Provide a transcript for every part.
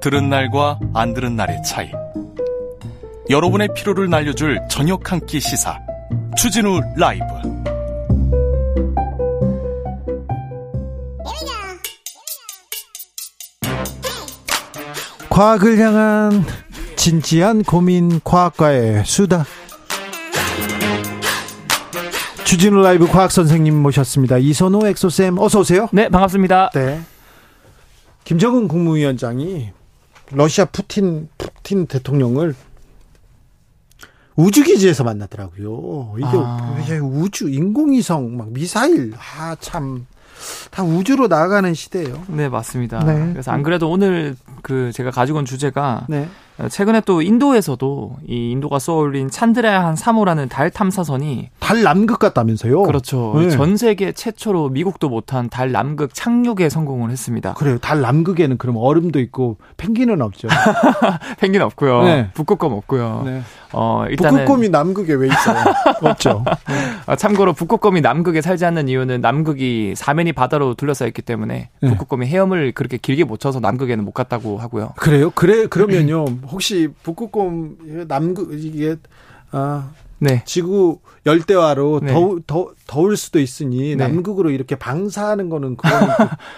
들은 날과 안 들은 날의 차이. 여러분의 피로를 날려줄 저녁 한 끼 시사. 추진우 라이브. 과학을 향한 진지한 고민 과학과의 수다. 주진우 라이브 과학 선생님 모셨습니다. 이선호 엑소쌤 어서 오세요. 네, 반갑습니다. 네. 김정은 국무위원장이 러시아 푸틴 푸틴 대통령을 우주기지에서 만나더라고요. 이게 아. 우주 인공위성 막 미사일 아 참 다 우주로 나아가는 시대예요. 네, 맞습니다. 네. 그래서 안 그래도 오늘 그 제가 가지고 온 주제가 네. 최근에 또 인도에서도 이 인도가 쏘올린 찬드라얀 3호라는 달 탐사선이 달 남극 같다면서요? 그렇죠. 네. 전 세계 최초로 미국도 못한 달 남극 착륙에 성공을 했습니다. 그래요. 달 남극에는 그럼 얼음도 있고 펭귄은 없죠. 펭귄 없고요. 네. 북극곰 없고요. 네. 어, 일단은 북극곰이 남극에 왜 있어요? 없죠. 어, 참고로 북극곰이 남극에 살지 않는 이유는 남극이 사면이 바다로 둘러싸여 있기 때문에 네. 북극곰이 헤엄을 그렇게 길게 못 쳐서 남극에는 못 갔다고 하고요. 그래요? 그래 그러면요. 혹시 북극곰 남극 이게 아 네. 지구 열대화로 네. 더, 더, 더울 수도 있으니 네. 남극으로 이렇게 방사하는 거는 그건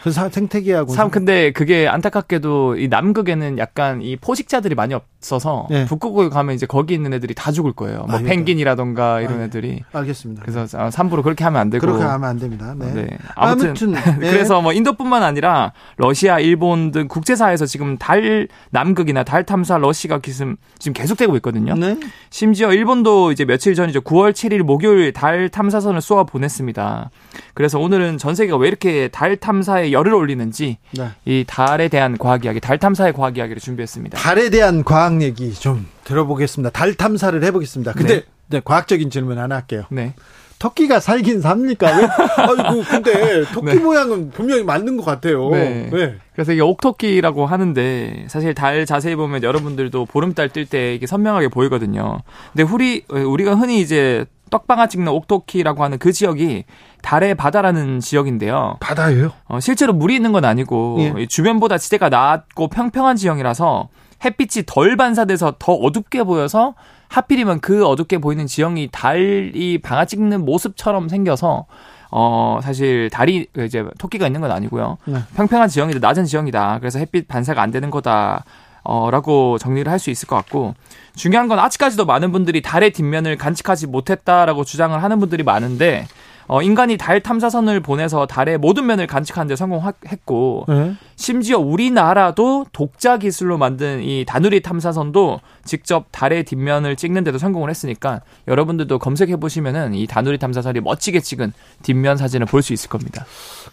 그 생태계하고 참 근데 그게 안타깝게도 이 남극에는 약간 이 포식자들이 많이 없어서 네. 북극에 가면 이제 거기 있는 애들이 다 죽을 거예요. 뭐 아, 펭귄이라던가 이런 아, 애들이. 알겠습니다. 그래서 삼부로 그렇게 하면 안 되고 그렇게 하면 안 됩니다. 네. 네. 아무튼, 아무튼 네. 그래서 뭐 인도뿐만 아니라 러시아, 일본 등 국제사에서 지금 달 남극이나 달 탐사 러시가 기금 지금 계속되고 있거든요. 네. 심지어 일본도 이제 며칠 전이죠. 9월 7일 목요일 달 탐사선을 쏘아 보냈습니다. 그래서 오늘은 전 세계가 왜 이렇게 달 탐사에 열을 올리는지 네. 이 달에 대한 과학 이야기, 달 탐사의 과학 이야기를 준비했습니다. 달에 대한 과학 얘기 좀 들어보겠습니다. 달 탐사를 해보겠습니다. 근데 네. 네, 과학적인 질문 하나 할게요. 네. 토끼가 살긴 삽니까? 왜? 아이고, 근데 토끼 네. 모양은 분명히 맞는 것 같아요. 네. 네. 그래서 이게 옥토끼라고 하는데 사실 달 자세히 보면 여러분들도 보름달 뜰 때 이게 선명하게 보이거든요. 근데 우리 우리가 흔히 이제 떡방아 찍는 옥토키라고 하는 그 지역이 달의 바다라는 지역인데요. 바다예요? 어, 실제로 물이 있는 건 아니고 예. 주변보다 지대가 낮고 평평한 지형이라서 햇빛이 덜 반사돼서 더 어둡게 보여서 하필이면 그 어둡게 보이는 지형이 달이 방아 찍는 모습처럼 생겨서 어 사실 달이 이제 토끼가 있는 건 아니고요. 네. 평평한 지형이다 낮은 지형이다. 그래서 햇빛 반사가 안 되는 거다. 어라고 정리를 할 수 있을 것 같고 중요한 건 아직까지도 많은 분들이 달의 뒷면을 간직하지 못했다라고 주장을 하는 분들이 많은데 어, 인간이 달 탐사선을 보내서 달의 모든 면을 간직하는데 성공했고 네. 심지어 우리나라도 독자 기술로 만든 이 다누리 탐사선도 직접 달의 뒷면을 찍는데도 성공을 했으니까 여러분들도 검색해 보시면은 이 다누리 탐사선이 멋지게 찍은 뒷면 사진을 볼 수 있을 겁니다.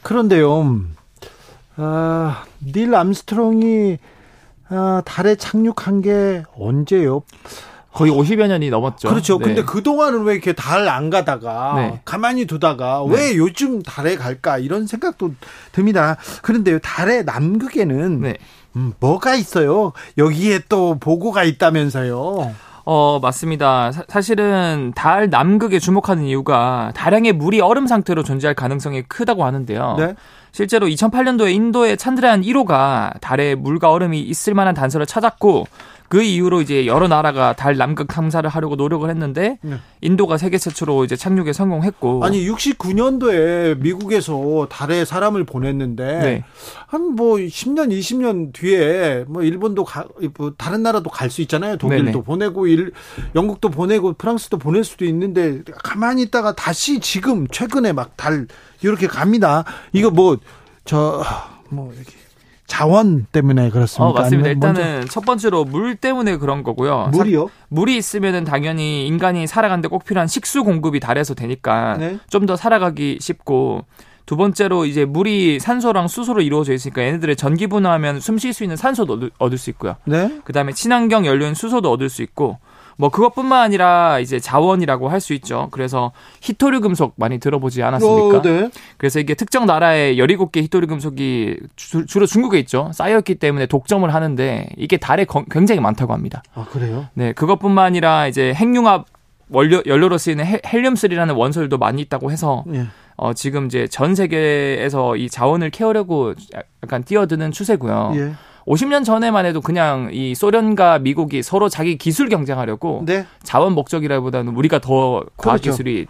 그런데요, 아, 닐 암스트롱이 아, 달에 착륙한 게 언제요? 거의 50여 년이 넘었죠. 그렇죠. 네. 근데 그동안은 왜 이렇게 달 안 가다가 네. 가만히 두다가 네. 왜 요즘 달에 갈까 이런 생각도 듭니다. 그런데요, 달의 남극에는 네. 음, 뭐가 있어요? 여기에 또 보고가 있다면서요. 어, 맞습니다. 사, 실은달 남극에 주목하는 이유가 다량의 물이 얼음 상태로 존재할 가능성이 크다고 하는데요. 네? 실제로 2008년도에 인도의 찬드라얀 1호가 달에 물과 얼음이 있을 만한 단서를 찾았고 그 이후로 이제 여러 나라가 달 남극 탐사를 하려고 노력을 했는데 네. 인도가 세계 최초로 이제 착륙에 성공했고 아니 69년도에 미국에서 달에 사람을 보냈는데 네. 한뭐 10년 20년 뒤에 뭐 일본도 가, 뭐 다른 나라도 갈 수 있잖아요. 독일도 네네. 보내고 일, 영국도 보내고 프랑스도 보낼 수도 있는데 가만히 있다가 다시 지금 최근에 막 달 이렇게 갑니다. 이거 뭐 저뭐 뭐 이렇게 자원 때문에 그렇습니까? 어, 맞습니다. 일단은 먼저... 첫 번째로 물 때문에 그런 거고요. 물이요? 사, 물이 있으면은 당연히 인간이 살아가는데 꼭 필요한 식수 공급이 달에서 되니까 네? 좀더 살아가기 쉽고 두 번째로 이제 물이 산소랑 수소로 이루어져 있으니까 얘네들의 전기 분화하면 숨 쉴 수 있는 산소도 얻을, 얻을 수 있고요. 네. 그다음에 친환경 연료인 수소도 얻을 수 있고 뭐 그것뿐만 아니라 이제 자원이라고 할 수 있죠. 그래서 히토류 금속 많이 들어보지 않았습니까? 어, 네. 그래서 이게 특정 나라에 17개 히토류 금속이 주, 로 중국에 있죠. 쌓여있기 때문에 독점을 하는데 이게 달에 거, 굉장히 많다고 합니다. 아, 그래요? 네. 그것뿐만 아니라 이제 핵융합 원료, 연료로 쓰이는 헬륨3라는 원소들도 많이 있다고 해서 예. 어, 지금 이제 전 세계에서 이 자원을 캐오려고 약간 뛰어드는 추세고요. 예. 50년 전에만 해도 그냥 이 소련과 미국이 서로 자기 기술 경쟁하려고 네. 자원 목적이라기보다는 우리가 더 과학 그렇죠. 기술이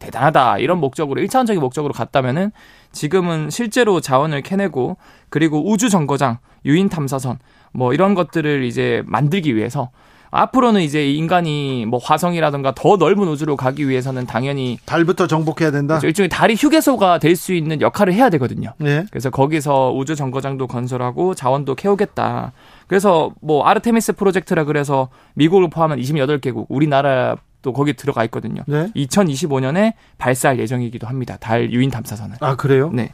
대단하다 이런 목적으로 1차원적인 목적으로 갔다면은 지금은 실제로 자원을 캐내고 그리고 우주 정거장, 유인 탐사선 뭐 이런 것들을 이제 만들기 위해서 앞으로는 이제 인간이 뭐 화성이라든가 더 넓은 우주로 가기 위해서는 당연히 달부터 정복해야 된다. 그렇죠. 일종의 달이 휴게소가 될 수 있는 역할을 해야 되거든요. 네. 그래서 거기서 우주 정거장도 건설하고 자원도 캐오겠다. 그래서 뭐 아르테미스 프로젝트라 그래서 미국을 포함한 28개국, 우리나라 또 거기 들어가 있거든요. 네. 2025년에 발사할 예정이기도 합니다. 달 유인 탐사선을. 아 그래요? 네.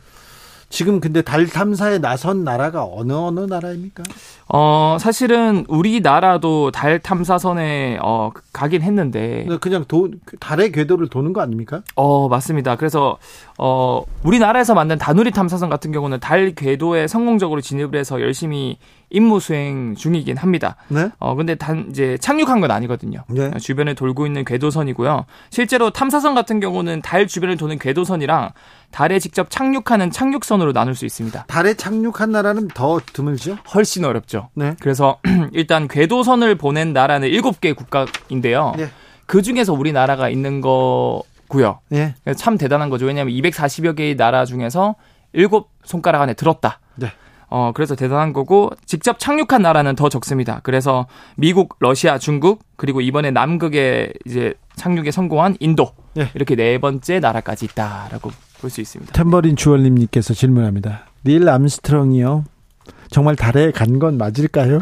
지금 근데 달 탐사에 나선 나라가 어느 어느 나라입니까? 어, 사실은 우리나라도 달 탐사선에 어 가긴 했는데 그냥 도, 달의 궤도를 도는 거 아닙니까? 어, 맞습니다. 그래서 어 우리나라에서 만든 다누리 탐사선 같은 경우는 달 궤도에 성공적으로 진입을 해서 열심히 임무 수행 중이긴 합니다. 네? 어 근데 단 이제 착륙한 건 아니거든요. 네. 주변에 돌고 있는 궤도선이고요. 실제로 탐사선 같은 경우는 달 주변을 도는 궤도선이랑 달에 직접 착륙하는 착륙선으로 나눌 수 있습니다. 달에 착륙한 나라는 더 드물죠? 훨씬 어렵죠. 네. 그래서 일단 궤도선을 보낸 나라는 7개 국가인데요. 네. 그 중에서 우리나라가 있는 거고요. 네. 참 대단한 거죠. 왜냐하면 240여 개의 나라 중에서 7 손가락 안에 들었다. 네. 어, 그래서 대단한 거고, 직접 착륙한 나라는 더 적습니다. 그래서 미국, 러시아, 중국, 그리고 이번에 남극에 이제 착륙에 성공한 인도. 네. 이렇게 네 번째 나라까지 있다라고 볼 수 있습니다. 템버린 주얼님께서 질문합니다. 닐 암스트롱이요. 정말 달에 간 건 맞을까요?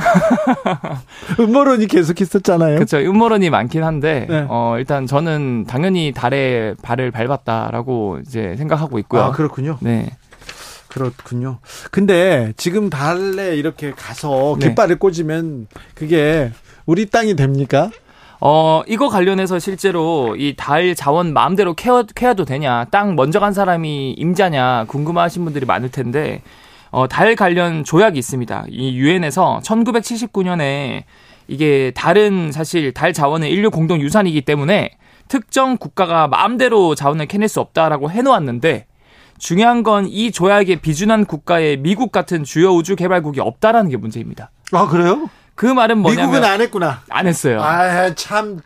음모론이 계속 있었잖아요. 그렇죠. 음모론이 많긴 한데 네. 어 일단 저는 당연히 달에 발을 밟았다라고 이제 생각하고 있고요. 아, 그렇군요. 네. 그렇군요. 근데 지금 달에 이렇게 가서 네. 깃발을 네. 꽂으면 그게 우리 땅이 됩니까? 어, 이거 관련해서 실제로 이 달 자원 마음대로 케어, 케어도 되냐, 땅 먼저 간 사람이 임자냐 궁금하신 분들이 많을 텐데, 어, 달 관련 조약이 있습니다. 이 유엔에서 1979년에 이게 달은 사실 달 자원은 인류 공동 유산이기 때문에 특정 국가가 마음대로 자원을 캐낼 수 없다라고 해놓았는데 중요한 건 이 조약에 비준한 국가에 미국 같은 주요 우주 개발국이 없다라는 게 문제입니다. 아 그래요? 그 말은 뭐냐면 미국은 안 했구나. 안 했어요. 아 참.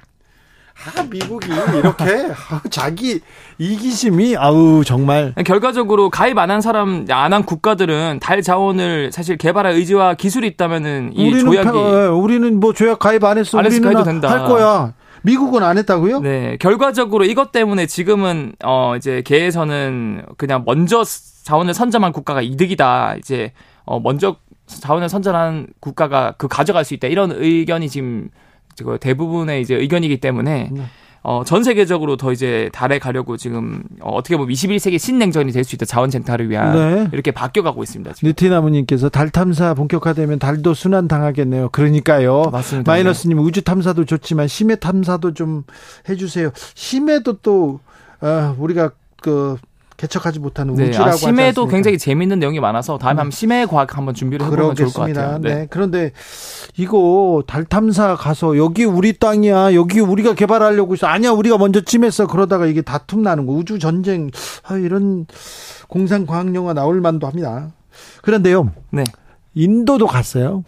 아, 미국이 이렇게 아, 자기 이기심이 아우 정말 결과적으로 가입 안 한 사람 안 한 국가들은 달 자원을 사실 개발할 의지와 기술이 있다면은 이 우리는 조약이 파, 예, 우리는 뭐 조약 가입 안 했어 안 우리는 해도 된다. 할 거야. 미국은 안 했다고요? 네. 결과적으로 이것 때문에 지금은 어 이제 개에서는 그냥 먼저 자원을 선점한 국가가 이득이다. 이제 어 먼저 자원을 선점한 국가가 그 가져갈 수 있다. 이런 의견이 지금 대부분의 이제 의견이기 때문에 네. 어, 전 세계적으로 더 이제 달에 가려고 지금 어, 어떻게 보면 21세기 신냉전이 될 수 있다 자원 쟁탈을 위한 네. 이렇게 바뀌어가고 있습니다. 지금. 니티나무님께서 달 탐사 본격화되면 달도 순환 당하겠네요. 그러니까요. 맞습니다. 마이너스님 네. 우주 탐사도 좋지만 심해 탐사도 좀 해주세요. 심해도 또 어, 우리가 그 개척하지 못하는 네, 우주라고 아, 심해도 굉장히 재밌는 내용이 많아서 다음에 음. 한번 심해 과학 한번 준비를 해보면 좋을 것 같아요. 네. 네. 그런데 이거 달 탐사 가서 여기 우리 땅이야. 여기 우리가 개발하려고 있어. 아니야, 우리가 먼저 침했어. 그러다가 이게 다툼 나는 거. 우주 전쟁 아, 이런 공상 과학 영화 나올 만도 합니다. 그런데요. 네. 인도도 갔어요.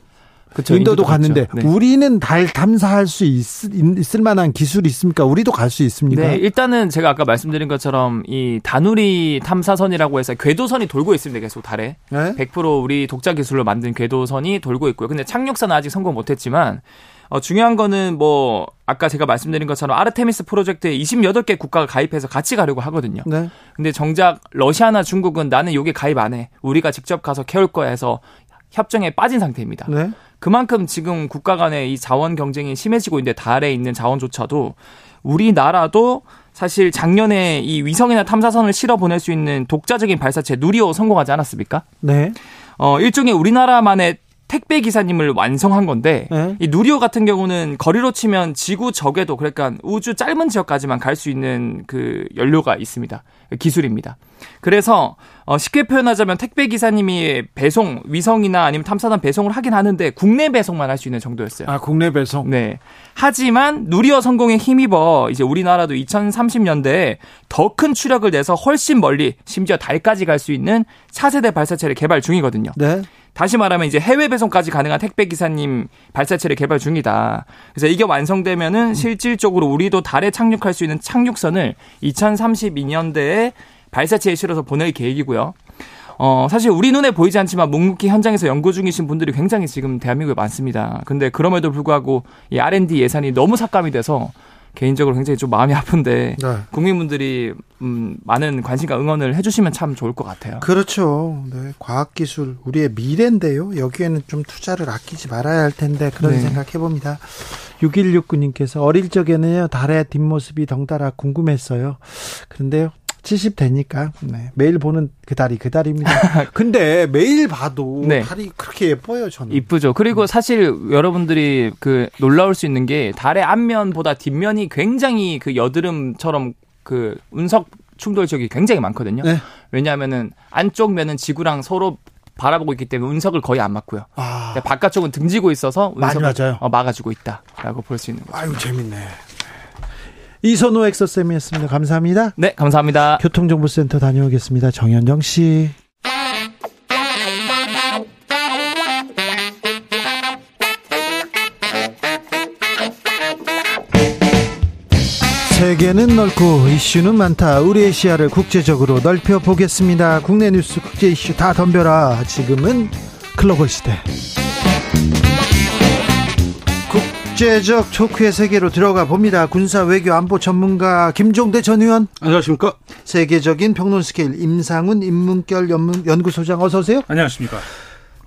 그쵸, 인도도, 인도도 갔는데 네. 우리는 달 탐사할 수 있, 있을 만한 기술이 있습니까? 우리도 갈 수 있습니까? 네, 일단은 제가 아까 말씀드린 것처럼 이 다누리 탐사선이라고 해서 궤도선이 돌고 있습니다. 계속 달에 네? 100% 우리 독자 기술로 만든 궤도선이 돌고 있고요. 근데 착륙선은 아직 성공 못했지만 어, 중요한 거는 뭐 아까 제가 말씀드린 것처럼 아르테미스 프로젝트에 28개 국가가 가입해서 같이 가려고 하거든요. 네. 근데 정작 러시아나 중국은 나는 여기 가입 안 해. 우리가 직접 가서 캐올 거야 해서 협정에 빠진 상태입니다. 네. 그만큼 지금 국가 간의 이 자원 경쟁이 심해지고 있는데 달에 있는 자원조차도 우리나라도 사실 작년에 이 위성이나 탐사선을 실어 보낼 수 있는 독자적인 발사체 누리호 성공하지 않았습니까? 네. 어, 일종의 우리나라만의 택배 기사님을 완성한 건데 네. 이 누리호 같은 경우는 거리로 치면 지구 적에도 그러니까 우주 짧은 지역까지만 갈 수 있는 그 연료가 있습니다. 기술입니다. 그래서 어 쉽게 표현하자면 택배 기사님이 배송 위성이나 아니면 탐사선 배송을 하긴 하는데 국내 배송만 할 수 있는 정도였어요. 아 국내 배송. 네. 하지만 누리호 성공에 힘입어 이제 우리나라도 2030년대에 더 큰 추력을 내서 훨씬 멀리 심지어 달까지 갈 수 있는 차세대 발사체를 개발 중이거든요. 네. 다시 말하면 이제 해외 배송까지 가능한 택배 기사님 발사체를 개발 중이다. 그래서 이게 완성되면은 실질적으로 우리도 달에 착륙할 수 있는 착륙선을 2032년대에 발사체에 실어서 보낼 계획이고요. 어, 사실 우리 눈에 보이지 않지만 묵묵히 현장에서 연구 중이신 분들이 굉장히 지금 대한민국에 많습니다. 근데 그럼에도 불구하고 이 R&D 예산이 너무 삭감이 돼서 개인적으로 굉장히 좀 마음이 아픈데 네. 국민분들이 음, 많은 관심과 응원을 해주시면 참 좋을 것 같아요. 그렇죠. 네, 과학기술 우리의 미래인데요. 여기에는 좀 투자를 아끼지 말아야 할 텐데 그런 네. 생각해 봅니다. 6169님께서 어릴 적에는요 달의 뒷모습이 덩달아 궁금했어요. 그런데요 70 되니까 네, 매일 보는 그 달이 그 달입니다. 근데 매일 봐도 네. 달이 그렇게 예뻐요, 저는. 이쁘죠. 그리고 사실 여러분들이 그 놀라울 수 있는 게 달의 앞면보다 뒷면이 굉장히 그 여드름처럼 그 운석 충돌 지역이 굉장히 많거든요. 네. 왜냐하면은 안쪽 면은 지구랑 서로 바라보고 있기 때문에 운석을 거의 안 맞고요. 아. 바깥쪽은 등지고 있어서 운석을 어, 막아주고 있다라고 볼 수 있는 거죠. 아유 재밌네. 이선호 엑서쌤이었습니다. 감사합니다. 네, 감사합니다. 교통정보센터 다녀오겠습니다. 정현정 씨. 세계는 넓고 이슈는 많다. 우리의 시야를 국제적으로 넓혀 보겠습니다. 국내 뉴스, 국제 이슈 다 덤벼라. 지금은 글로벌 시대. 국제적 초크의 세계로 들어가 봅니다. 군사 외교 안보 전문가 김종대 전 의원. 안녕하십니까. 세계적인 평론 스케일 임상훈 인문결 연구소장 어서 오세요. 안녕하십니까.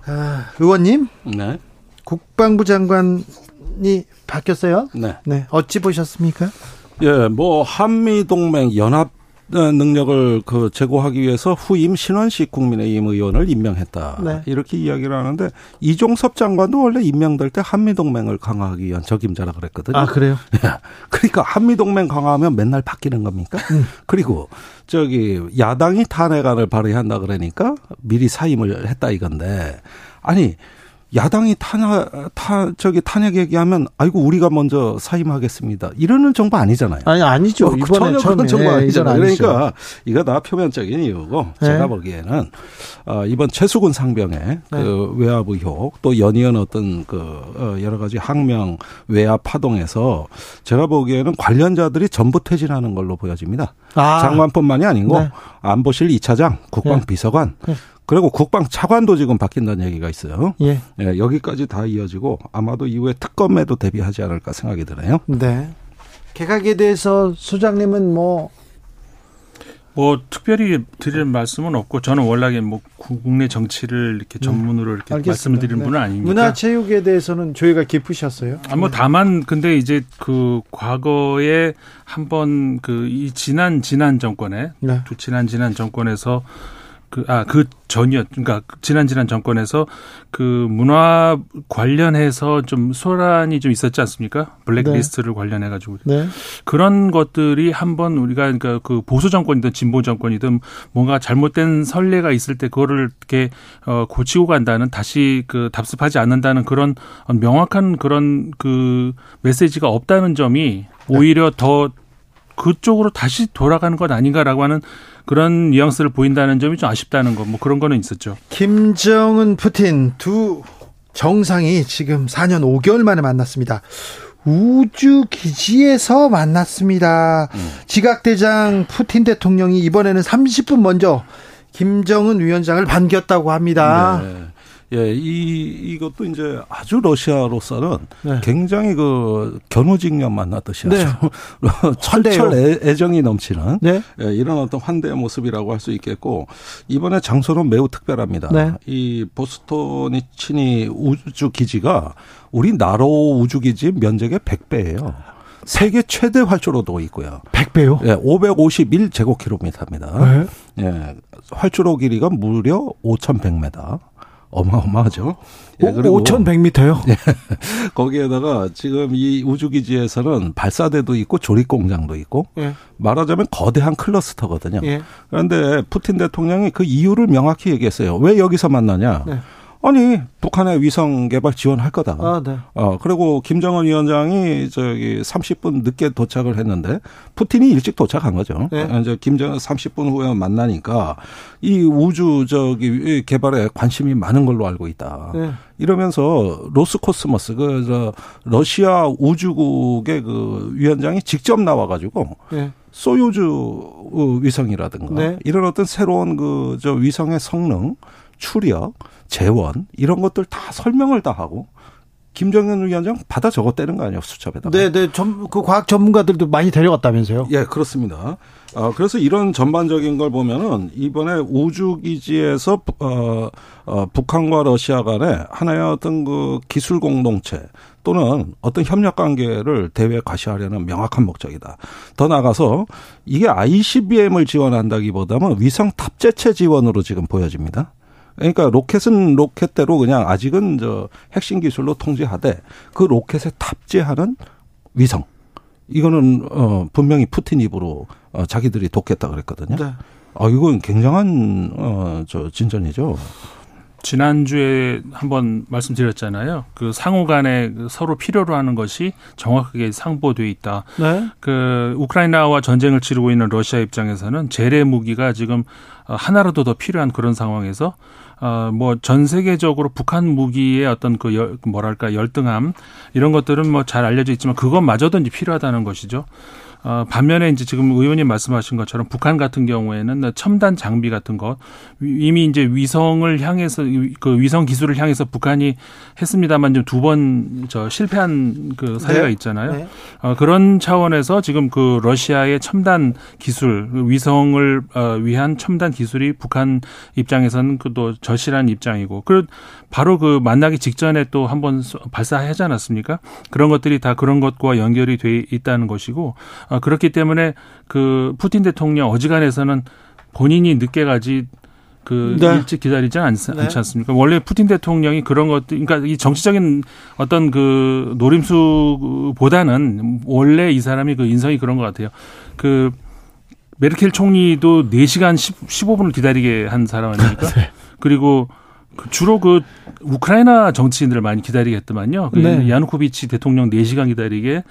아, 의원님. 네. 국방부 장관이 바뀌었어요. 네. 네. 어찌 보셨습니까? 예, 뭐 한미 동맹 연합 능력을 그 제고하기 위해서 후임 신원식 국민의힘 의원을 임명했다. 네. 이렇게 이야기를 하는데 이종섭 장관도 원래 임명될 때 한미 동맹을 강화하기 위한 적임자라 그랬거든요. 아 그래요? 예. 그러니까 한미 동맹 강화하면 맨날 바뀌는 겁니까? 음. 그리고 저기 야당이 탄핵안을 발의한다 그러니까 미리 사임을 했다 이건데 아니 야당이 탄핵, 타, 저기 탄핵 얘기하면, 아이고, 우리가 먼저 사임하겠습니다. 이러는 정부 아니잖아요. 아니, 아니죠. 어, 이번에 전혀 그런 정부 예, 아니잖아요. 그러니까, 이거 다 표면적인 이유고, 네. 제가 보기에는, 어, 이번 최수근 상병의 네. 그 외압 의혹, 또 연이은 어떤 그, 어, 여러 가지 항명 외압 파동에서, 제가 보기에는 관련자들이 전부 퇴진하는 걸로 보여집니다. 아. 장관뿐만이 아니고, 네. 안보실 2차장, 국방비서관, 네. 그리고 국방 차관도 지금 바뀐다는 얘기가 있어요. 예. 예. 여기까지 다 이어지고 아마도 이후에 특검에도 대비하지 않을까 생각이 드네요. 네. 개각에 대해서 소장님은 뭐. 뭐 특별히 드릴 말씀은 없고 저는 원래 뭐 국내 정치를 이렇게 네. 전문으로 이렇게 알 말씀을 드리는 네. 분은 아닙니다. 문화체육에 대해서는 저희가 깊으셨어요. 아, 뭐 다만 근데 이제 그 과거에 한번 그 이 지난 지난 정권에 네. 지난 지난 정권에서 그, 아, 그 전이었, 그러니까 지난 지난 정권에서 그 문화 관련해서 좀 소란이 좀 있었지 않습니까? 블랙리스트를 네. 관련해가지고. 네. 그런 것들이 한번 우리가 그러니까 그 보수 정권이든 진보 정권이든 뭔가 잘못된 선례가 있을 때 그거를 이렇게 어, 고치고 간다는 다시 그 답습하지 않는다는 그런 명확한 그런 그 메시지가 없다는 점이 오히려 더 그쪽으로 다시 돌아가는 것 아닌가라고 하는 그런 뉘앙스를 보인다는 점이 좀 아쉽다는 거, 뭐 그런 거는 있었죠. 김정은, 푸틴 두 정상이 지금 4년 5개월 만에 만났습니다. 우주 기지에서 만났습니다. 음. 지각대장 푸틴 대통령이 이번에는 30분 먼저 김정은 위원장을 반겼다고 합니다. 네. 예, 이 이것도 이제 아주 러시아로서는 네. 굉장히 그 견우직녀 만났듯이 네. 아주 철철 애정이 넘치는 네. 예, 이런 어떤 환대의 모습이라고 할 수 있겠고 이번에 장소는 매우 특별합니다. 네. 이 보스토니치니 우주 기지가 우리 나로 우주 기지 면적의 100배예요. 세계 최대 활주로도 있고요. 100배요? 예, 551제곱킬로미터입니다. 네. 예, 활주로 길이가 무려 5,100m. 어마어마하죠. 예, 그리고 5,100m요? 예. 거기에다가 지금 이 우주기지에서는 발사대도 있고 조립 공장도 있고 예. 말하자면 거대한 클러스터거든요. 예. 그런데 푸틴 대통령이 그 이유를 명확히 얘기했어요. 왜 여기서 만나냐? 네. 아니 북한의 위성 개발 지원할 거다. 아, 네. 어 그리고 김정은 위원장이 저기 30분 늦게 도착을 했는데 푸틴이 일찍 도착한 거죠. 네. 이제 김정은 30분 후에 만나니까 이 우주 저기 개발에 관심이 많은 걸로 알고 있다. 네. 이러면서 로스코스모스 그 저 러시아 우주국의 그 위원장이 직접 나와가지고. 네. 소유즈 위성이라든가 네. 이런 어떤 새로운 그 저 위성의 성능 추력, 재원 이런 것들 다 설명을 다 하고 김정은 위원장 받아 적었다는 거 아니에요 수첩에다가. 네, 네. 전, 그 과학 전문가들도 많이 데려갔다면서요? 예, 그렇습니다. 어, 그래서 이런 전반적인 걸 보면은 이번에 우주 기지에서 어, 어, 북한과 러시아 간에 하나의 어떤 그 기술 공동체 또는 어떤 협력 관계를 대외에 과시하려는 명확한 목적이다. 더 나가서 이게 ICBM을 지원한다기보다는 위성 탑재체 지원으로 지금 보여집니다. 그러니까 로켓은 로켓대로 그냥 아직은 저 핵심 기술로 통제하되 그 로켓에 탑재하는 위성 이거는 어 분명히 푸틴 입으로 어 자기들이 돕겠다 그랬거든요. 네. 아 이건 굉장한 어저 진전이죠. 지난주에 한번 말씀드렸잖아요. 그 상호 간에 그 서로 필요로 하는 것이 정확하게 상보돼 있다. 네. 그 우크라이나와 전쟁을 치르고 있는 러시아 입장에서는 재래 무기가 지금 하나라도 더 필요한 그런 상황에서 어 뭐 전 세계적으로 북한 무기의 어떤 그 열, 뭐랄까 열등함 이런 것들은 뭐 잘 알려져 있지만 그것마저도 이제 필요하다는 것이죠. 어, 반면에 이제 지금 의원님 말씀하신 것처럼 북한 같은 경우에는 첨단 장비 같은 것 이미 이제 위성을 향해서 그 위성 기술을 향해서 북한이 했습니다만 좀 두 번 저 실패한 그 사례가 네. 있잖아요. 네. 어, 그런 차원에서 지금 그 러시아의 첨단 기술 위성을 어, 위한 첨단 기술이 북한 입장에서는 그또 절실한 입장이고 그 바로 그 만나기 직전에 또 한 번 발사하지 않았습니까? 그런 것들이 다 그런 것과 연결이 돼 있다는 것이고 어, 그렇기 때문에 그 푸틴 대통령 어지간해서는 본인이 늦게 가지 그 네. 일찍 기다리지 않, 네. 않지 않습니까? 원래 푸틴 대통령이 그런 것들, 그러니까 이 정치적인 어떤 그 노림수보다는 원래 이 사람이 그 인성이 그런 것 같아요. 그 메르켈 총리도 4시간 10, 15분을 기다리게 한 사람 아닙니까? 네. 그리고 그 주로 그 우크라이나 정치인들을 많이 기다리게 했더만요. 그 네. 야누코비치 대통령 4시간 기다리게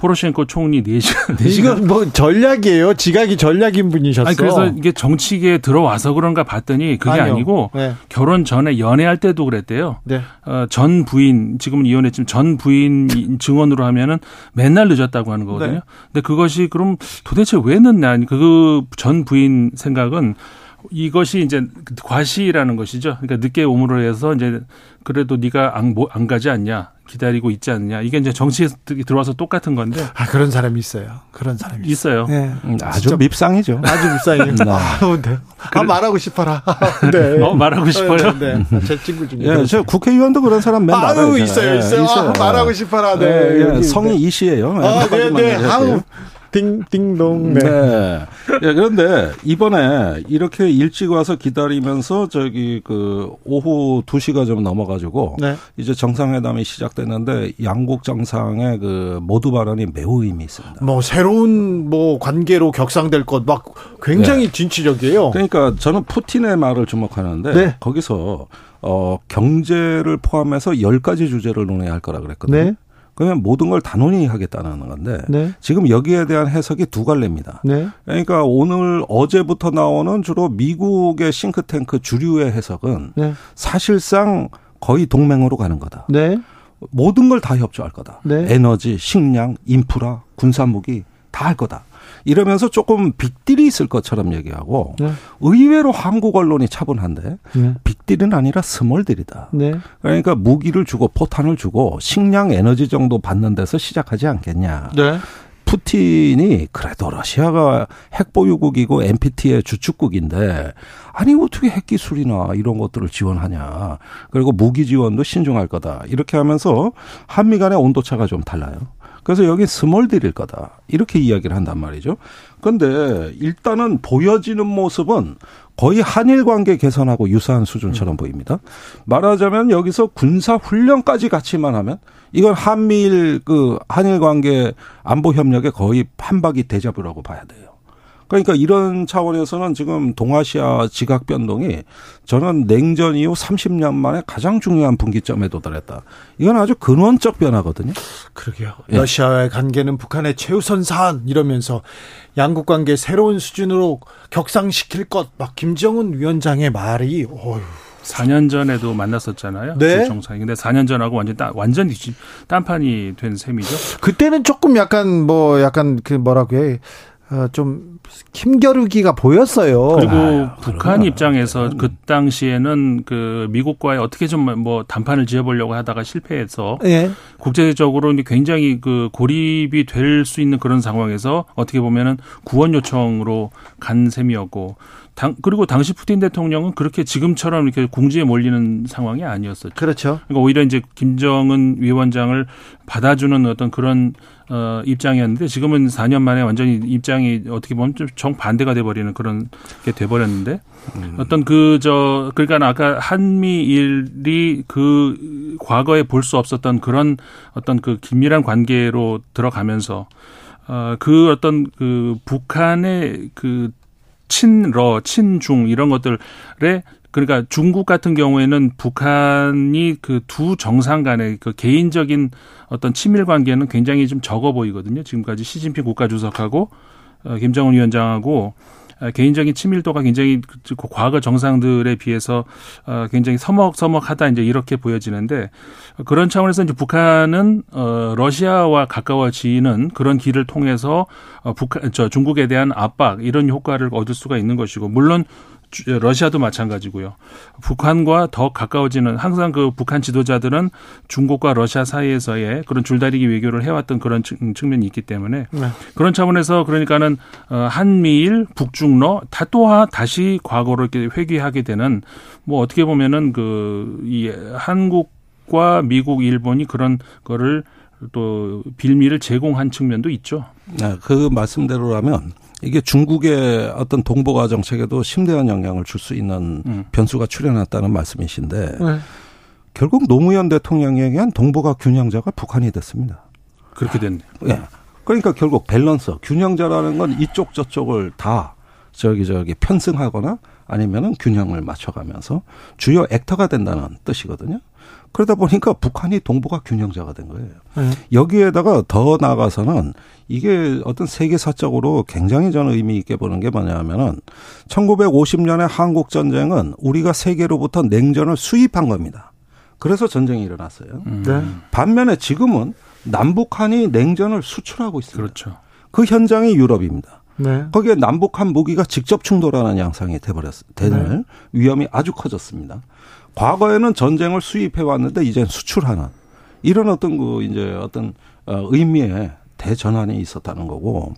포로셴코 총리 4시간. 4시간. 이건 뭐 전략이에요. 지각이 전략인 분이셨어. 아니, 그래서 이게 정치계에 들어와서 그런가 봤더니 그게 아니요. 아니고 네. 결혼 전에 연애할 때도 그랬대요. 네. 어, 전 부인, 지금은 이혼했지만 전 부인 증언으로 하면은 맨날 늦었다고 하는 거거든요. 네. 근데 그것이 그럼 도대체 왜 늦냐. 그 전 부인 생각은 이것이 이제 과시라는 것이죠. 그러니까 늦게 오므로 해서 이제 그래도 네가 안, 뭐, 안 가지 않냐. 기다리고 있지 않느냐. 이게 이제 정치에 들어와서 똑같은 건데. 아, 그런 사람이 있어요. 그런 사람이 있어요. 네. 음, 아주 밉상이죠. 아주 밉상이에요. 네. 아, 네. 아, 말하고 싶어라. 네. 어, 말하고 싶어요? 네. 네. 제 친구 중에. 예, 저 국회의원도 그런 사람 맨날 아유, 있어요, 있어요. 있어요. 아, 말하고 싶어라. 네. 네. 성이 이씨예요. 아, 네, 네. 아우. 띵띵동. 네. 네. 예, 그런데 이번에 이렇게 일찍 와서 기다리면서 저기 그 오후 2시가 좀 넘어가지고 네. 이제 정상회담이 시작됐는데 양국 정상의 그 모두 발언이 매우 의미 있습니다. 뭐 새로운 뭐 관계로 격상될 것 막 굉장히 네. 진취적이에요. 그러니까 저는 푸틴의 말을 주목하는데 네. 거기서 어 경제를 포함해서 10가지 주제를 논의할 거라 그랬거든요. 네. 그러면 모든 걸 단원이 하겠다는 건데 네. 지금 여기에 대한 해석이 두 갈래입니다. 네. 그러니까 오늘 어제부터 나오는 주로 미국의 싱크탱크 주류의 해석은 네. 사실상 거의 동맹으로 가는 거다. 네. 모든 걸 다 협조할 거다. 네. 에너지, 식량, 인프라, 군사무기 다 할 거다. 이러면서 조금 빅딜이 있을 것처럼 얘기하고 네. 의외로 한국 언론이 차분한데 네. 빅딜은 아니라 스몰딜이다. 네. 그러니까 무기를 주고 포탄을 주고 식량 에너지 정도 받는 데서 시작하지 않겠냐. 네. 푸틴이 그래도 러시아가 핵보유국이고 NPT의 주축국인데 아니 어떻게 핵기술이나 이런 것들을 지원하냐. 그리고 무기 지원도 신중할 거다. 이렇게 하면서 한미 간의 온도차가 좀 달라요. 그래서 여기 스몰딜일 거다. 이렇게 이야기를 한단 말이죠. 그런데 일단은 보여지는 모습은 거의 한일 관계 개선하고 유사한 수준처럼 음. 보입니다. 말하자면 여기서 군사 훈련까지 같이만 하면 이건 한미일 그 한일 관계 안보 협력의 거의 한박이 대자뷰라고 봐야 돼요. 그러니까 이런 차원에서는 지금 동아시아 지각 변동이 저는 냉전 이후 30년 만에 가장 중요한 분기점에 도달했다. 이건 아주 근원적 변화거든요. 그러게요. 예. 러시아와의 관계는 북한의 최우선 사안 이러면서 양국 관계 새로운 수준으로 격상시킬 것 막 김정은 위원장의 말이 어휴. 4년 전에도 만났었잖아요. 네. 그 정상이. 근데 4년 전하고 완전 딴, 완전히 딴판이 된 셈이죠. 그때는 조금 약간 뭐 약간 그 뭐라고 해. 어, 좀 힘겨루기가 보였어요. 그리고 아유, 북한 그러나. 입장에서 그 당시에는 그 미국과의 어떻게 좀뭐 담판을 지어보려고 하다가 실패해서 예. 국제적으로 굉장히 그 고립이 될 수 있는 그런 상황에서 어떻게 보면은 구원 요청으로 간 셈이었고 당, 그리고 당시 푸틴 대통령은 그렇게 지금처럼 이렇게 궁지에 몰리는 상황이 아니었었죠. 그렇죠. 그러니까 오히려 이제 김정은 위원장을 받아주는 어떤 그런 어, 입장이었는데 지금은 4년 만에 완전히 입장이 어떻게 보면 좀 정반대가 돼버리는 그런 게 돼버렸는데 음. 어떤 그 저 그러니까 아까 한미일이 그 과거에 볼 수 없었던 그런 어떤 그 긴밀한 관계로 들어가면서 어, 그 어떤 그 북한의 그 친러, 친중 이런 것들에 그러니까 중국 같은 경우에는 북한이 그 두 정상 간의 그 개인적인 어떤 친밀 관계는 굉장히 좀 적어 보이거든요. 지금까지 시진핑 국가주석하고 어, 김정은 위원장하고 아, 개인적인 친밀도가 굉장히 그, 그 과거 정상들에 비해서 어, 굉장히 서먹서먹하다 이제 이렇게 보여지는데 그런 차원에서 이제 북한은 어 러시아와 가까워지는 그런 길을 통해서 어 북한 저 중국에 대한 압박 이런 효과를 얻을 수가 있는 것이고 물론 러시아도 마찬가지고요. 북한과 더 가까워지는 항상 그 북한 지도자들은 중국과 러시아 사이에서의 그런 줄다리기 외교를 해왔던 그런 측면이 있기 때문에 네. 그런 차원에서 그러니까는 어, 한미일 북중러 다 또한 다시 과거로 이렇게 회귀하게 되는 뭐 어떻게 보면은 그 이 한국과 미국, 일본이 그런 거를 또 빌미를 제공한 측면도 있죠. 네, 그 말씀대로라면 이게 중국의 어떤 동북아 정책에도 심대한 영향을 줄 수 있는 음. 변수가 출현했다는 말씀이신데 네. 결국 노무현 대통령에 의한 동북아 균형자가 북한이 됐습니다. 그렇게 됐네요. 예. 그러니까 결국 밸런스, 균형자라는 건 이쪽 저쪽을 다 저기 저기 편승하거나 아니면은 균형을 맞춰가면서 주요 액터가 된다는 뜻이거든요. 그러다 보니까 북한이 동북아 균형자가 된 거예요. 네. 여기에다가 더 나아가서는 이게 어떤 세계사적으로 굉장히 저는 의미 있게 보는 게 뭐냐면은 1950년에 한국 전쟁은 우리가 세계로부터 냉전을 수입한 겁니다. 그래서 전쟁이 일어났어요. 음. 네. 반면에 지금은 남북한이 냉전을 수출하고 있습니다. 그렇죠. 그 현장이 유럽입니다. 네. 거기에 남북한 무기가 직접 충돌하는 양상이 돼버렸, 되는 네. 위험이 아주 커졌습니다. 과거에는 전쟁을 수입해 왔는데 이제 수출하는 이런 어떤 그 이제 어떤 어, 의미의 대전환이 있었다는 거고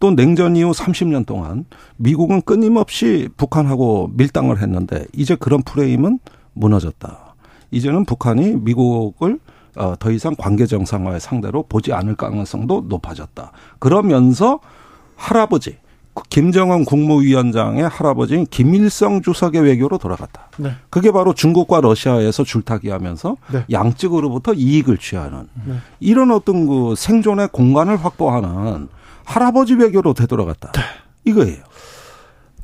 또 냉전 이후 30년 동안 미국은 끊임없이 북한하고 밀당을 했는데 이제 그런 프레임은 무너졌다. 이제는 북한이 미국을 어, 더 이상 관계 정상화의 상대로 보지 않을 가능성도 높아졌다. 그러면서 할아버지 김정은 국무위원장의 할아버지인 김일성 주석의 외교로 돌아갔다. 네. 그게 바로 중국과 러시아에서 줄타기하면서 네. 양측으로부터 이익을 취하는 네. 이런 어떤 그 생존의 공간을 확보하는 할아버지 외교로 되돌아갔다. 네. 이거예요.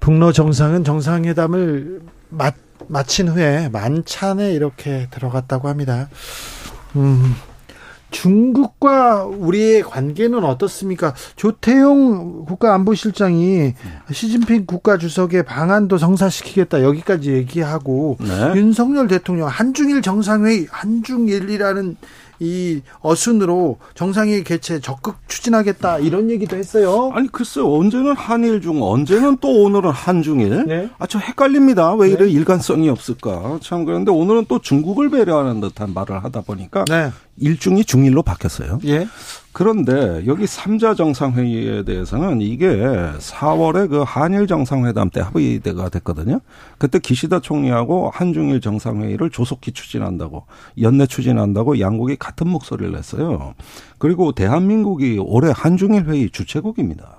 북러 정상은 정상회담을 마, 마친 후에 만찬에 이렇게 들어갔다고 합니다. 음. 중국과 우리의 관계는 어떻습니까? 조태용 국가안보실장이 시진핑 국가주석의 방안도 성사시키겠다 여기까지 얘기하고 네. 윤석열 대통령 한중일 정상회의 한중일이라는 이 어순으로 정상회의 개최 적극 추진하겠다 이런 얘기도 했어요. 아니 글쎄요 언제는 한일 중 언제는 또 오늘은 한중일. 네. 아저 헷갈립니다. 왜 이래 네. 일관성이 없을까? 참 그런데 오늘은 또 중국을 배려하는 듯한 말을 하다 보니까 네. 일중이 중일로 바뀌었어요. 예. 그런데 여기 삼자 정상회의에 대해서는 이게 4월에 그 한일 정상회담 때 합의가 됐거든요. 그때 기시다 총리하고 한중일 정상회의를 조속히 추진한다고 연내 추진한다고 양국이 같은 목소리를 냈어요. 그리고 대한민국이 올해 한중일 회의 주최국입니다.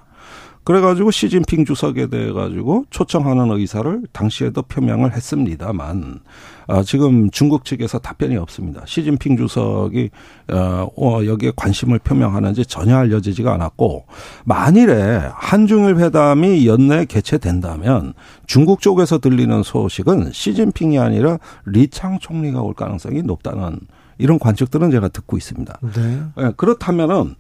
그래가지고 시진핑 주석에 대해 가지고 초청하는 의사를 당시에도 표명을 했습니다만 아, 지금 중국 측에서 답변이 없습니다. 시진핑 주석이 어, 어, 여기에 관심을 표명하는지 전혀 알려지지가 않았고 만일에 한중일 회담이 연내 개최된다면 중국 쪽에서 들리는 소식은 시진핑이 아니라 리창 총리가 올 가능성이 높다는 이런 관측들은 제가 듣고 있습니다. 네. 네 그렇다면은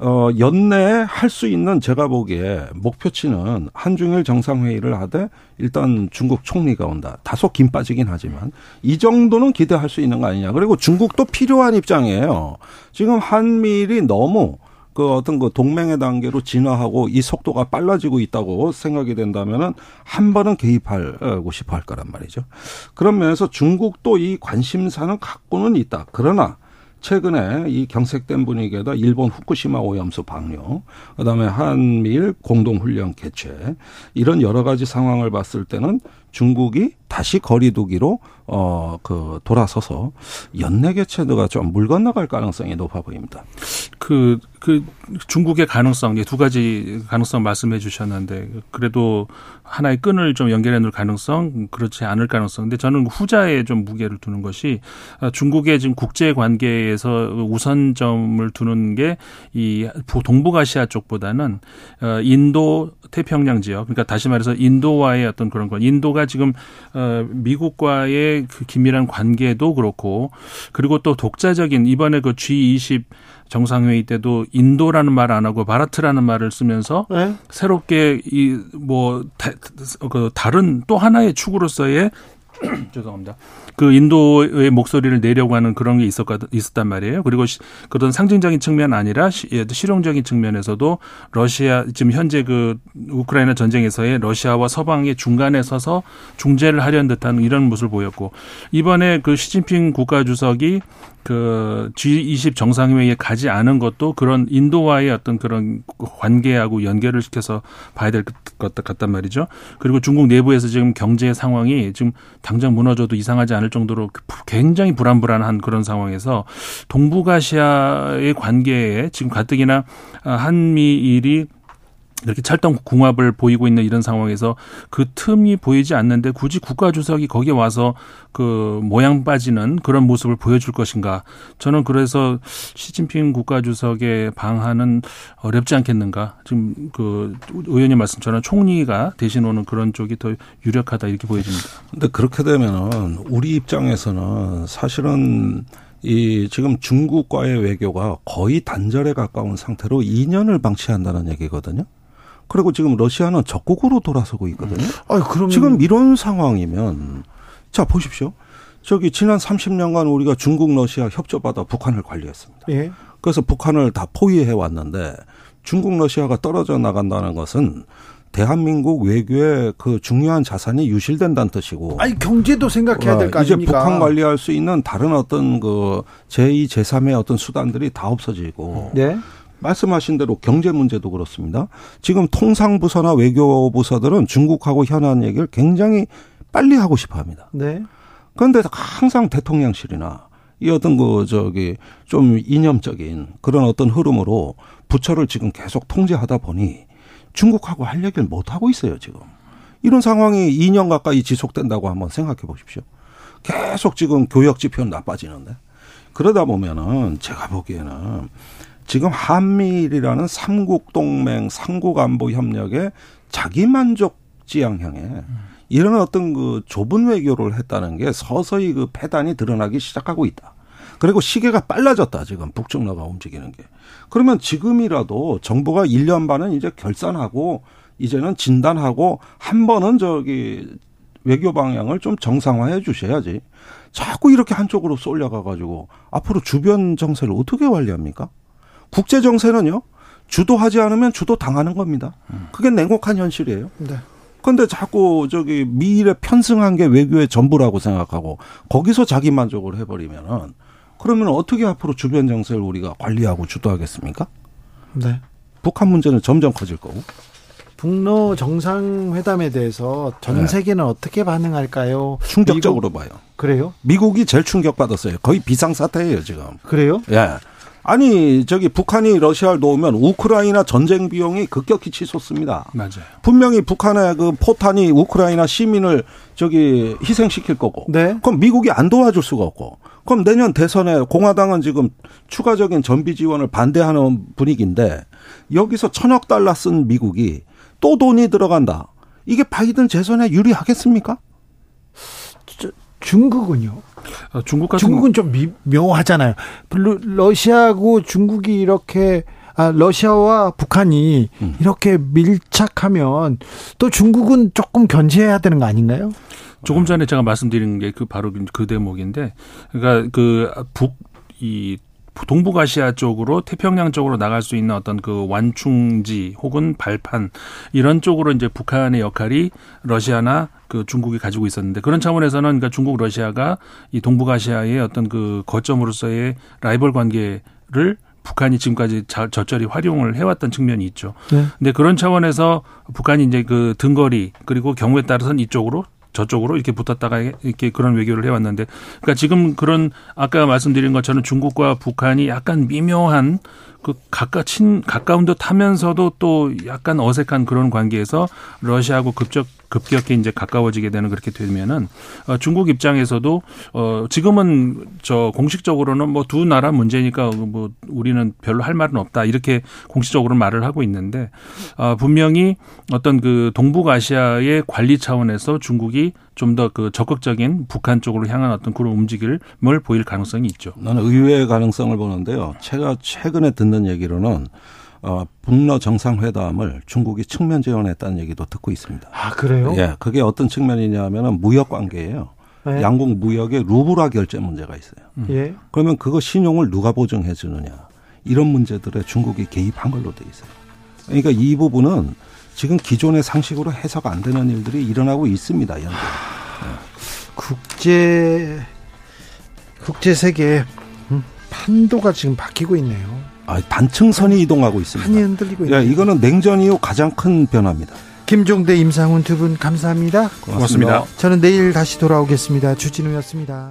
어, 연내에 할 수 있는 제가 보기에 목표치는 한중일 정상회의를 하되 일단 중국 총리가 온다. 다소 김 빠지긴 하지만 이 정도는 기대할 수 있는 거 아니냐. 그리고 중국도 필요한 입장이에요. 지금 한미일이 너무 그 어떤 그 동맹의 단계로 진화하고 이 속도가 빨라지고 있다고 생각이 된다면은 한 번은 개입하고 싶어 할 거란 말이죠. 그런 면에서 중국도 이 관심사는 갖고는 있다. 그러나 최근에 이 경색된 분위기에다 일본 후쿠시마 오염수 방류, 그다음에 한미일 공동훈련 개최 이런 여러 가지 상황을 봤을 때는 중국이 다시 거리두기로 어 그 돌아서서 연내 개최도가 좀 물 건너갈 가능성이 높아 보입니다. 그그 그 중국의 가능성 두 가지 가능성 말씀해 주셨는데 그래도 하나의 끈을 좀 연결해 놓을 가능성 그렇지 않을 가능성. 근데 저는 후자에 좀 무게를 두는 것이 중국의 지금 국제 관계에서 우선점을 두는 게 이 동북아시아 쪽보다는 어, 인도 태평양 지역 그러니까 다시 말해서 인도와의 어떤 그런 건 인도가 지금 어 미국과의 그 긴밀한 관계도 그렇고 그리고 또 독자적인 이번에 그 G20 정상회의 때도 인도라는 말 안 하고 바라트라는 말을 쓰면서 네? 새롭게 이뭐 다른 또 하나의 축으로서의 죄송합니다. 그 인도의 목소리를 내려고 하는 그런 게 있었, 있었단 말이에요. 그리고 시, 그런 상징적인 측면 아니라 시, 예, 실용적인 측면에서도 러시아, 지금 현재 그 우크라이나 전쟁에서의 러시아와 서방의 중간에 서서 중재를 하려는 듯한 이런 모습을 보였고, 이번에 그 시진핑 국가주석이 그 G20 정상회의에 가지 않은 것도 그런 인도와의 어떤 그런 관계하고 연결을 시켜서 봐야 될 것 같단 말이죠. 그리고 중국 내부에서 지금 경제 상황이 지금 당장 무너져도 이상하지 않을 정도로 굉장히 불안불안한 그런 상황에서 동북아시아의 관계에 지금 가뜩이나 한미일이 이렇게 찰떡 궁합을 보이고 있는 이런 상황에서 그 틈이 보이지 않는데 굳이 국가 주석이 거기에 와서 그 모양 빠지는 그런 모습을 보여줄 것인가? 저는 그래서 시진핑 국가 주석의 방한은 어렵지 않겠는가? 지금 그 의원님 말씀처럼 총리가 대신 오는 그런 쪽이 더 유력하다 이렇게 보여집니다. 근데 그렇게 되면은 우리 입장에서는 사실은 이 지금 중국과의 외교가 거의 단절에 가까운 상태로 2년을 방치한다는 얘기거든요. 그리고 지금 러시아는 적국으로 돌아서고 있거든요. 아, 그럼 지금 이런 상황이면 자 보십시오. 저기 지난 30년간 우리가 중국 러시아 협조받아 북한을 관리했습니다. 예. 그래서 북한을 다 포위해 왔는데 중국 러시아가 떨어져 나간다는 것은 대한민국 외교의 그 중요한 자산이 유실된다는 뜻이고. 아니 경제도 생각해야 될거 아닙니까? 이제 북한 관리할 수 있는 다른 어떤 그 제2, 제3의 어떤 수단들이 다 없어지고. 네. 말씀하신 대로 경제 문제도 그렇습니다. 지금 통상부서나 외교부서들은 중국하고 현안 얘기를 굉장히 빨리 하고 싶어 합니다. 네. 그런데 항상 대통령실이나 이 어떤 그 저기 좀 이념적인 그런 어떤 흐름으로 부처를 지금 계속 통제하다 보니 중국하고 할 얘기를 못 하고 있어요, 지금. 이런 상황이 2년 가까이 지속된다고 한번 생각해 보십시오. 계속 지금 교역 지표는 나빠지는데. 그러다 보면은 제가 보기에는 지금 한미일이라는 삼국 동맹, 삼국 안보 협력의 자기 만족 지향형에 이런 어떤 그 좁은 외교를 했다는 게 서서히 그 패단이 드러나기 시작하고 있다. 그리고 시계가 빨라졌다, 지금 북중러가 움직이는 게. 그러면 지금이라도 정부가 1년 반은 이제 결산하고 이제는 진단하고 한 번은 저기 외교 방향을 좀 정상화해 주셔야지. 자꾸 이렇게 한쪽으로 쏠려가 가지고 앞으로 주변 정세를 어떻게 관리합니까? 국제 정세는요. 주도하지 않으면 주도 당하는 겁니다. 그게 냉혹한 현실이에요. 네. 근데 자꾸 저기 미일에 편승한 게 외교의 전부라고 생각하고 거기서 자기 만족을 해버리면은 그러면 어떻게 앞으로 주변 정세를 우리가 관리하고 주도하겠습니까? 네. 북한 문제는 점점 커질 거고. 북러 정상회담에 대해서 전 네. 세계는 네. 어떻게 반응할까요? 충격적으로 미국, 봐요. 그래요? 미국이 제일 충격받았어요. 거의 비상사태예요, 지금. 그래요? 예. 아니, 저기 북한이 러시아를 놓으면 우크라이나 전쟁 비용이 급격히 치솟습니다. 맞아요. 분명히 북한의 그 포탄이 우크라이나 시민을 저기 희생시킬 거고. 네. 그럼 미국이 안 도와줄 수가 없고. 그럼 내년 대선에 공화당은 지금 추가적인 전비 지원을 반대하는 분위기인데 여기서 천억 달러 쓴 미국이 또 돈이 들어간다. 이게 바이든 재선에 유리하겠습니까? 저, 중국은요? 어, 중국 같은 중국은 좀 미, 묘하잖아요. 러시아하고 중국이 이렇게 아, 러시아와 북한이 음. 이렇게 밀착하면 또 중국은 조금 견제해야 되는 거 아닌가요? 조금 전에 제가 말씀드린 게 그 바로 그 대목인데, 그러니까 그 북 이 동북아시아 쪽으로 태평양 쪽으로 나갈 수 있는 어떤 그 완충지 혹은 발판 이런 쪽으로 이제 북한의 역할이 러시아나 그 중국이 가지고 있었는데 그런 차원에서는 그러니까 중국 러시아가 이 동북아시아의 어떤 그 거점으로서의 라이벌 관계를 북한이 지금까지 저절히 활용을 해왔던 측면이 있죠. 네. 근데 그런 차원에서 북한이 이제 그 등거리 그리고 경우에 따라서는 이쪽으로 저쪽으로 이렇게 붙었다가 이렇게 그런 외교를 해왔는데, 그러니까 지금 그런 아까 말씀드린 것처럼 중국과 북한이 약간 미묘한 그 가까 친 가까운 듯 하면서도 또 약간 어색한 그런 관계에서 러시아하고 급적 급격히 이제 가까워지게 되는 그렇게 되면은 어, 중국 입장에서도 어 지금은 저 공식적으로는 뭐 두 나라 문제니까 뭐 우리는 별로 할 말은 없다. 이렇게 공식적으로 말을 하고 있는데 어 분명히 어떤 그 동북아시아의 관리 차원에서 중국이 좀 더 그 적극적인 북한 쪽으로 향한 어떤 그런 움직임을 보일 가능성이 있죠. 나는 의외의 가능성을 보는데요. 제가 최근에 듣는 얘기로는 어, 북러 정상회담을 중국이 측면 지원했다는 얘기도 듣고 있습니다. 아, 그래요? 예. 그게 어떤 측면이냐면은 무역 관계예요. 네. 양국 무역에 루브라 결제 문제가 있어요. 음. 예. 그러면 그거 신용을 누가 보증해 주느냐. 이런 문제들에 중국이 개입한 걸로 돼 있어요. 그러니까 이 부분은 지금 기존의 상식으로 해석 안 되는 일들이 일어나고 있습니다. 현재. 국제 국제 세계 음, 판도가 지금 바뀌고 있네요. 아, 단층선이 이동하고 있습니다. 판이 흔들리고 있네요. 이거는 냉전 이후 가장 큰 변화입니다. 김종대, 임상훈 두 분 감사합니다. 고맙습니다. 저는 내일 다시 돌아오겠습니다. 주진우였습니다.